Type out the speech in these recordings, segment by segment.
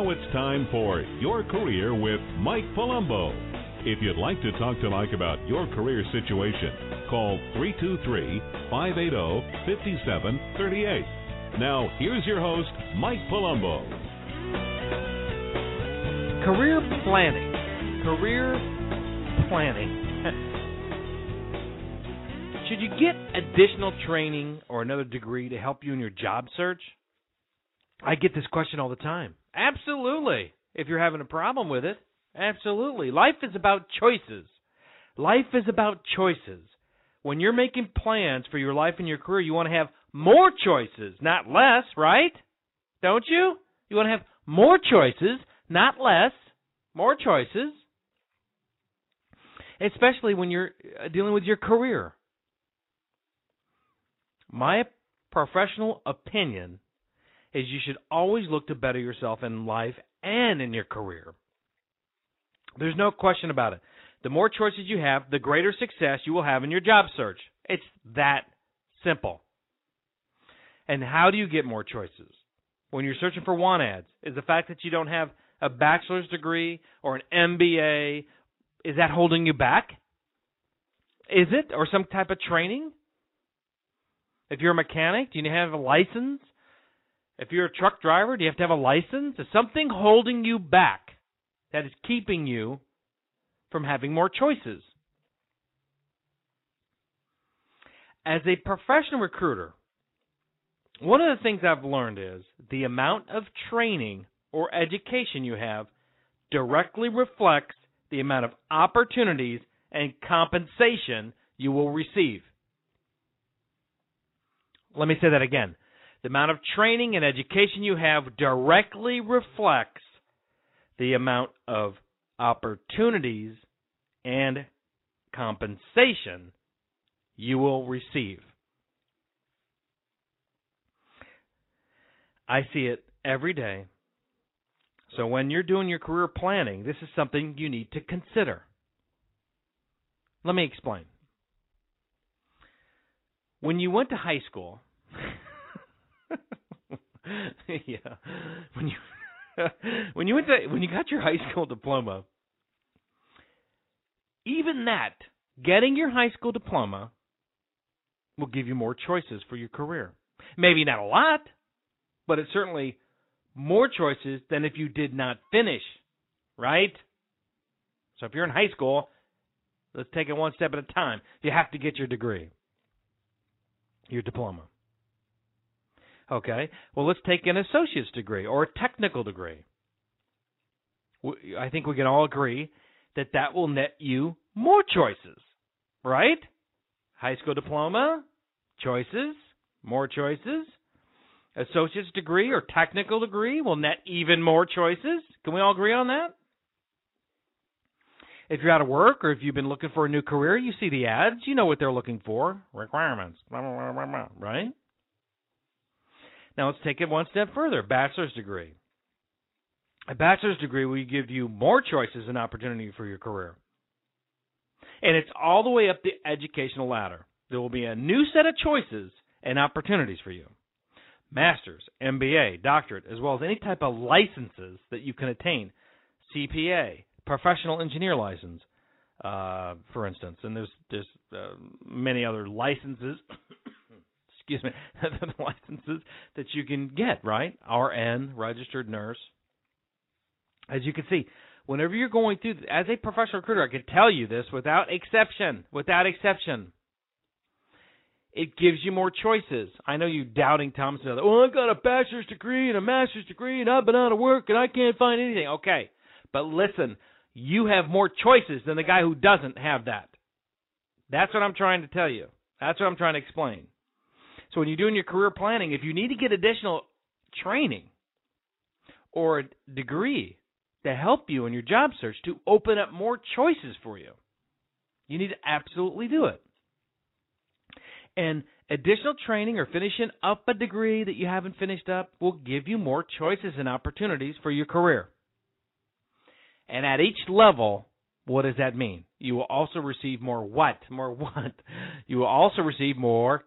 Now it's time for Your Career with Mike Palumbo. If you'd like to talk to Mike about your career situation, call 323 580 5738. Now, here's your host, Mike Palumbo. Career planning. Career planning. Should you get additional training or another degree to help you in your job search? I get this question all the time. Absolutely. If you're having a problem with it, absolutely. Life is about choices. Life is about choices. When you're making plans for your life and your career, you want to have more choices, not less, right? Don't you? You want to have more choices, not less. More choices. Especially when you're uh, dealing with your career. My professional opinion is you should always look to better yourself in life and in your career. There's no question about it. The more choices you have, the greater success you will have in your job search. It's that simple. And how do you get more choices? When you're searching for want ads, is the fact that you don't have a bachelor's degree or an MBA, is that holding you back? Is it? Or some type of training? If you're a mechanic, do you have a license? If you're a truck driver, do you have to have a license? Is something holding you back that is keeping you from having more choices? As a professional recruiter, one of the things I've learned is the amount of training or education you have directly reflects the amount of opportunities and compensation you will receive. Let me say that again. The amount of training and education you have directly reflects the amount of opportunities and compensation you will receive. I see it every day. So when you're doing your career planning, this is something you need to consider. Let me explain. When you went to high school, yeah. When you when you went to when you got your high school diploma, even that, getting your high school diploma will give you more choices for your career. Maybe not a lot, but it's certainly more choices than if you did not finish, right? So if you're in high school, let's take it one step at a time. You have to get your degree, your diploma. Okay. Well, let's take an associate's degree or a technical degree. I think we can all agree that that will net you more choices, right? High school diploma, choices, more choices. Associate's degree or technical degree will net even more choices. Can we all agree on that? If you're out of work or if you've been looking for a new career, you see the ads, you know what they're looking for. Requirements, right? Now let's take it one step further bachelor's degree. A bachelor's degree will give you more choices and opportunity for your career. And it's all the way up the educational ladder. There will be a new set of choices and opportunities for you. Master's, MBA, doctorate, as well as any type of licenses that you can attain. CPA, professional engineer license, uh, for instance, and there's there's uh, many other licenses excuse me, the licenses that you can get, right? RN, registered nurse. As you can see, whenever you're going through, as a professional recruiter, I can tell you this without exception, without exception. It gives you more choices. I know you doubting Thomas and Oh, I've got a bachelor's degree and a master's degree, and I've been out of work and I can't find anything. Okay, but listen, you have more choices than the guy who doesn't have that. That's what I'm trying to tell you. That's what I'm trying to explain. So when you're doing your career planning, if you need to get additional training or a degree to help you in your job search to open up more choices for you, you need to absolutely do it. And additional training or finishing up a degree that you haven't finished up will give you more choices and opportunities for your career. And at each level, what does that mean? You will also receive more what? More what? You will also receive more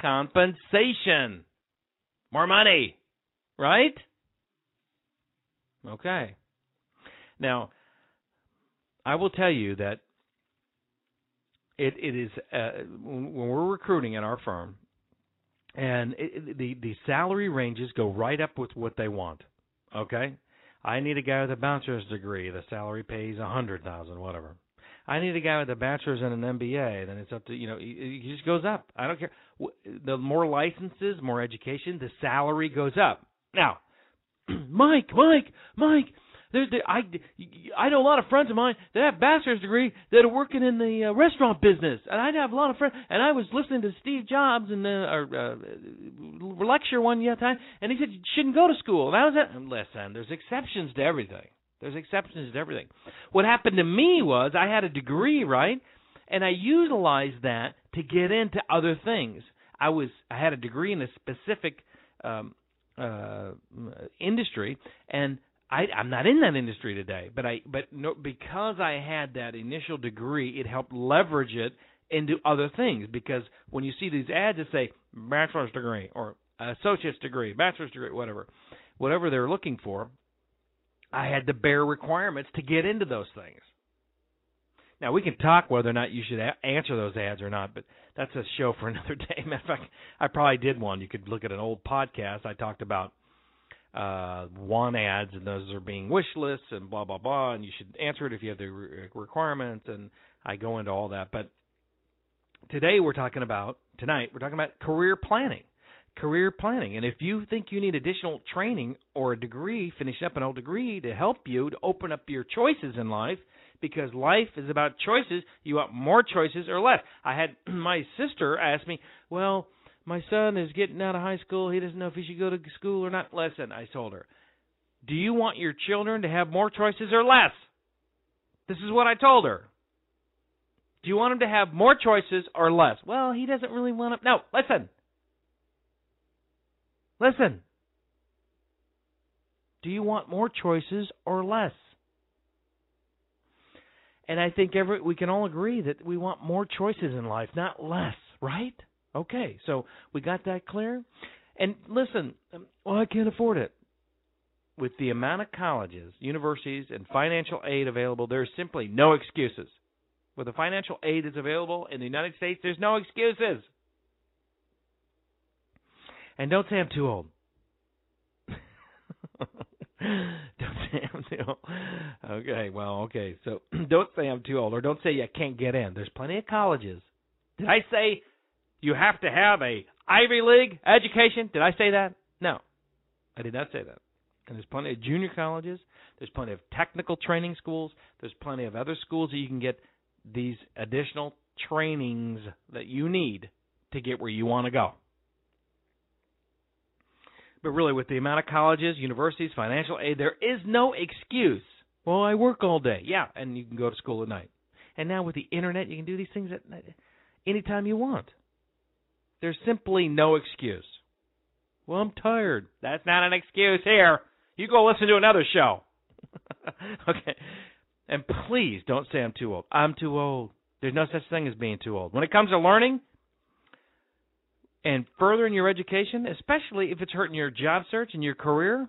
compensation. More money, right? Okay. Now, I will tell you that it it is uh, when we're recruiting in our firm, and it, the the salary ranges go right up with what they want. Okay, I need a guy with a bachelor's degree. The salary pays a hundred thousand, whatever. I need a guy with a bachelor's and an MBA. Then it's up to you know it just goes up. I don't care. The more licenses, more education, the salary goes up. Now, Mike, Mike, Mike there's the, I I know a lot of friends of mine that have bachelor's degree that are working in the uh, restaurant business, and I have a lot of friends. And I was listening to Steve Jobs and uh, uh, lecture one time, and he said you shouldn't go to school. And I was at listen. There's exceptions to everything. There's exceptions to everything. What happened to me was I had a degree, right, and I utilized that to get into other things. I was I had a degree in a specific um, uh, industry, and I, I'm not in that industry today, but I but no, because I had that initial degree, it helped leverage it into other things. Because when you see these ads that say bachelor's degree or associate's degree, bachelor's degree, whatever, whatever they're looking for, I had the bare requirements to get into those things. Now we can talk whether or not you should a- answer those ads or not, but that's a show for another day. Matter of fact, I probably did one. You could look at an old podcast. I talked about uh, want ads, and those are being wish lists, and blah blah blah. And you should answer it if you have the re- requirements. And I go into all that. But today we're talking about tonight we're talking about career planning. Career planning. And if you think you need additional training or a degree, finish up an old degree to help you to open up your choices in life, because life is about choices. You want more choices or less. I had my sister ask me, well, my son is getting out of high school. He doesn't know if he should go to school or not. Listen, I told her, do you want your children to have more choices or less? This is what I told her. Do you want him to have more choices or less? Well, he doesn't really want to. No, listen. Listen. Do you want more choices or less? And I think every we can all agree that we want more choices in life, not less, right? Okay, so we got that clear. And listen, um, well, I can't afford it. With the amount of colleges, universities, and financial aid available, there's simply no excuses. With the financial aid that's available in the United States, there's no excuses. And don't say I'm too old. don't say I'm too old. Okay, well, okay. So don't say I'm too old, or don't say you can't get in. There's plenty of colleges. Did I say you have to have a Ivy League education. Did I say that? No, I did not say that. And there's plenty of junior colleges. There's plenty of technical training schools. There's plenty of other schools that you can get these additional trainings that you need to get where you want to go. But really, with the amount of colleges, universities, financial aid, there is no excuse. Well, I work all day. Yeah, and you can go to school at night. And now with the internet, you can do these things at anytime you want. There's simply no excuse. Well, I'm tired. That's not an excuse here. You go listen to another show. okay. And please don't say I'm too old. I'm too old. There's no such thing as being too old. When it comes to learning and furthering your education, especially if it's hurting your job search and your career,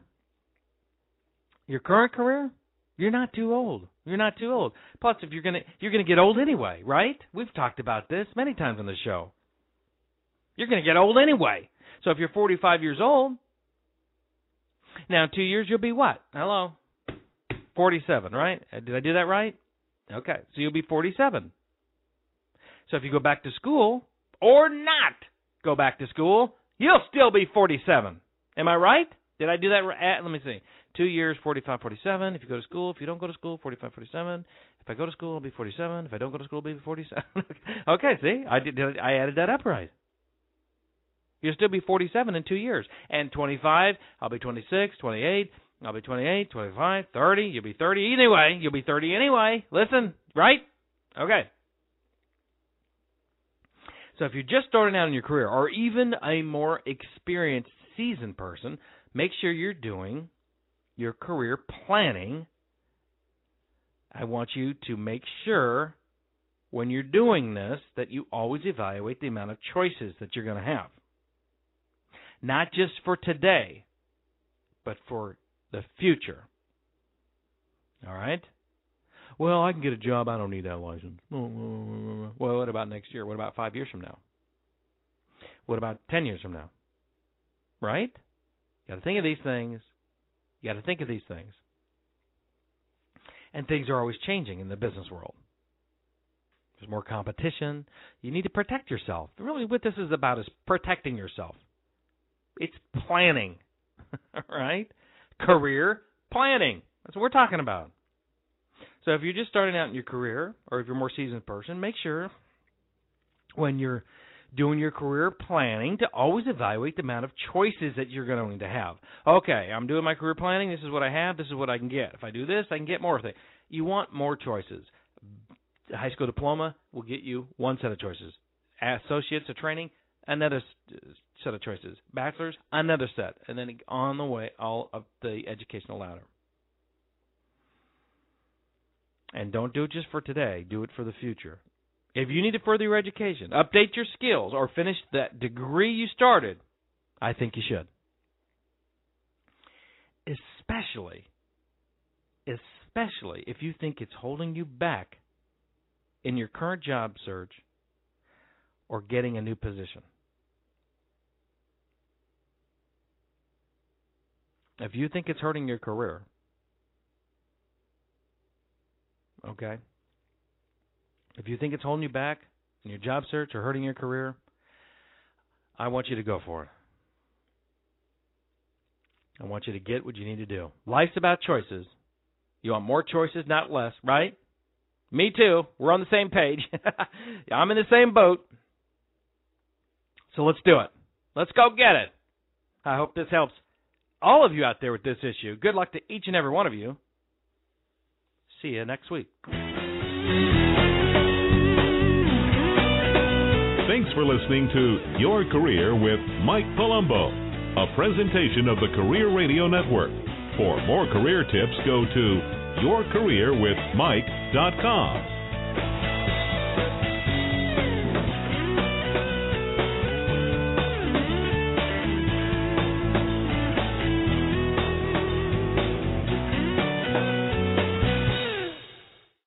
your current career, you're not too old. You're not too old. Plus, if you're gonna you're gonna get old anyway, right? We've talked about this many times on the show. You're to get old anyway. So if you're 45 years old, now two years you'll be what? Hello, 47, right? Uh, did I do that right? Okay, so you'll be 47. So if you go back to school or not go back to school, you'll still be 47. Am I right? Did I do that right? Let me see. Two years, 45, 47. If you go to school, if you don't go to school, 45, 47. If I go to school, I'll be 47. If I don't go to school, I'll be 47. okay, see, I did. I added that up right. You'll still be 47 in two years. And 25, I'll be 26, 28, I'll be 28, 25, 30. You'll be 30 anyway. You'll be 30 anyway. Listen, right? Okay. So if you're just starting out in your career, or even a more experienced, seasoned person, make sure you're doing your career planning. I want you to make sure when you're doing this that you always evaluate the amount of choices that you're going to have not just for today, but for the future. All right. Well, I can get a job. I don't need that license. Well, what about next year? What about five years from now? What about ten years from now? Right? You got to think of these things. You got to think of these things. And things are always changing in the business world. There's more competition. You need to protect yourself. Really, what this is about is protecting yourself. It's planning, right? Career planning. That's what we're talking about. So if you're just starting out in your career, or if you're a more seasoned person, make sure when you're doing your career planning to always evaluate the amount of choices that you're going to have. Okay, I'm doing my career planning. This is what I have. This is what I can get. If I do this, I can get more of it. You want more choices. A high school diploma will get you one set of choices. Associates of training, another set of choices. Bachelor's, another set, and then on the way all up the educational ladder. And don't do it just for today. Do it for the future. If you need to further your education, update your skills, or finish that degree you started, I think you should. Especially, especially if you think it's holding you back in your current job search or getting a new position. If you think it's hurting your career, okay? If you think it's holding you back in your job search or hurting your career, I want you to go for it. I want you to get what you need to do. Life's about choices. You want more choices, not less, right? Me too. We're on the same page. I'm in the same boat. So let's do it. Let's go get it. I hope this helps all of you out there with this issue. Good luck to each and every one of you. See you next week. Thanks for listening to Your Career with Mike Palumbo, a presentation of the Career Radio Network. For more career tips, go to yourcareerwithmike.com.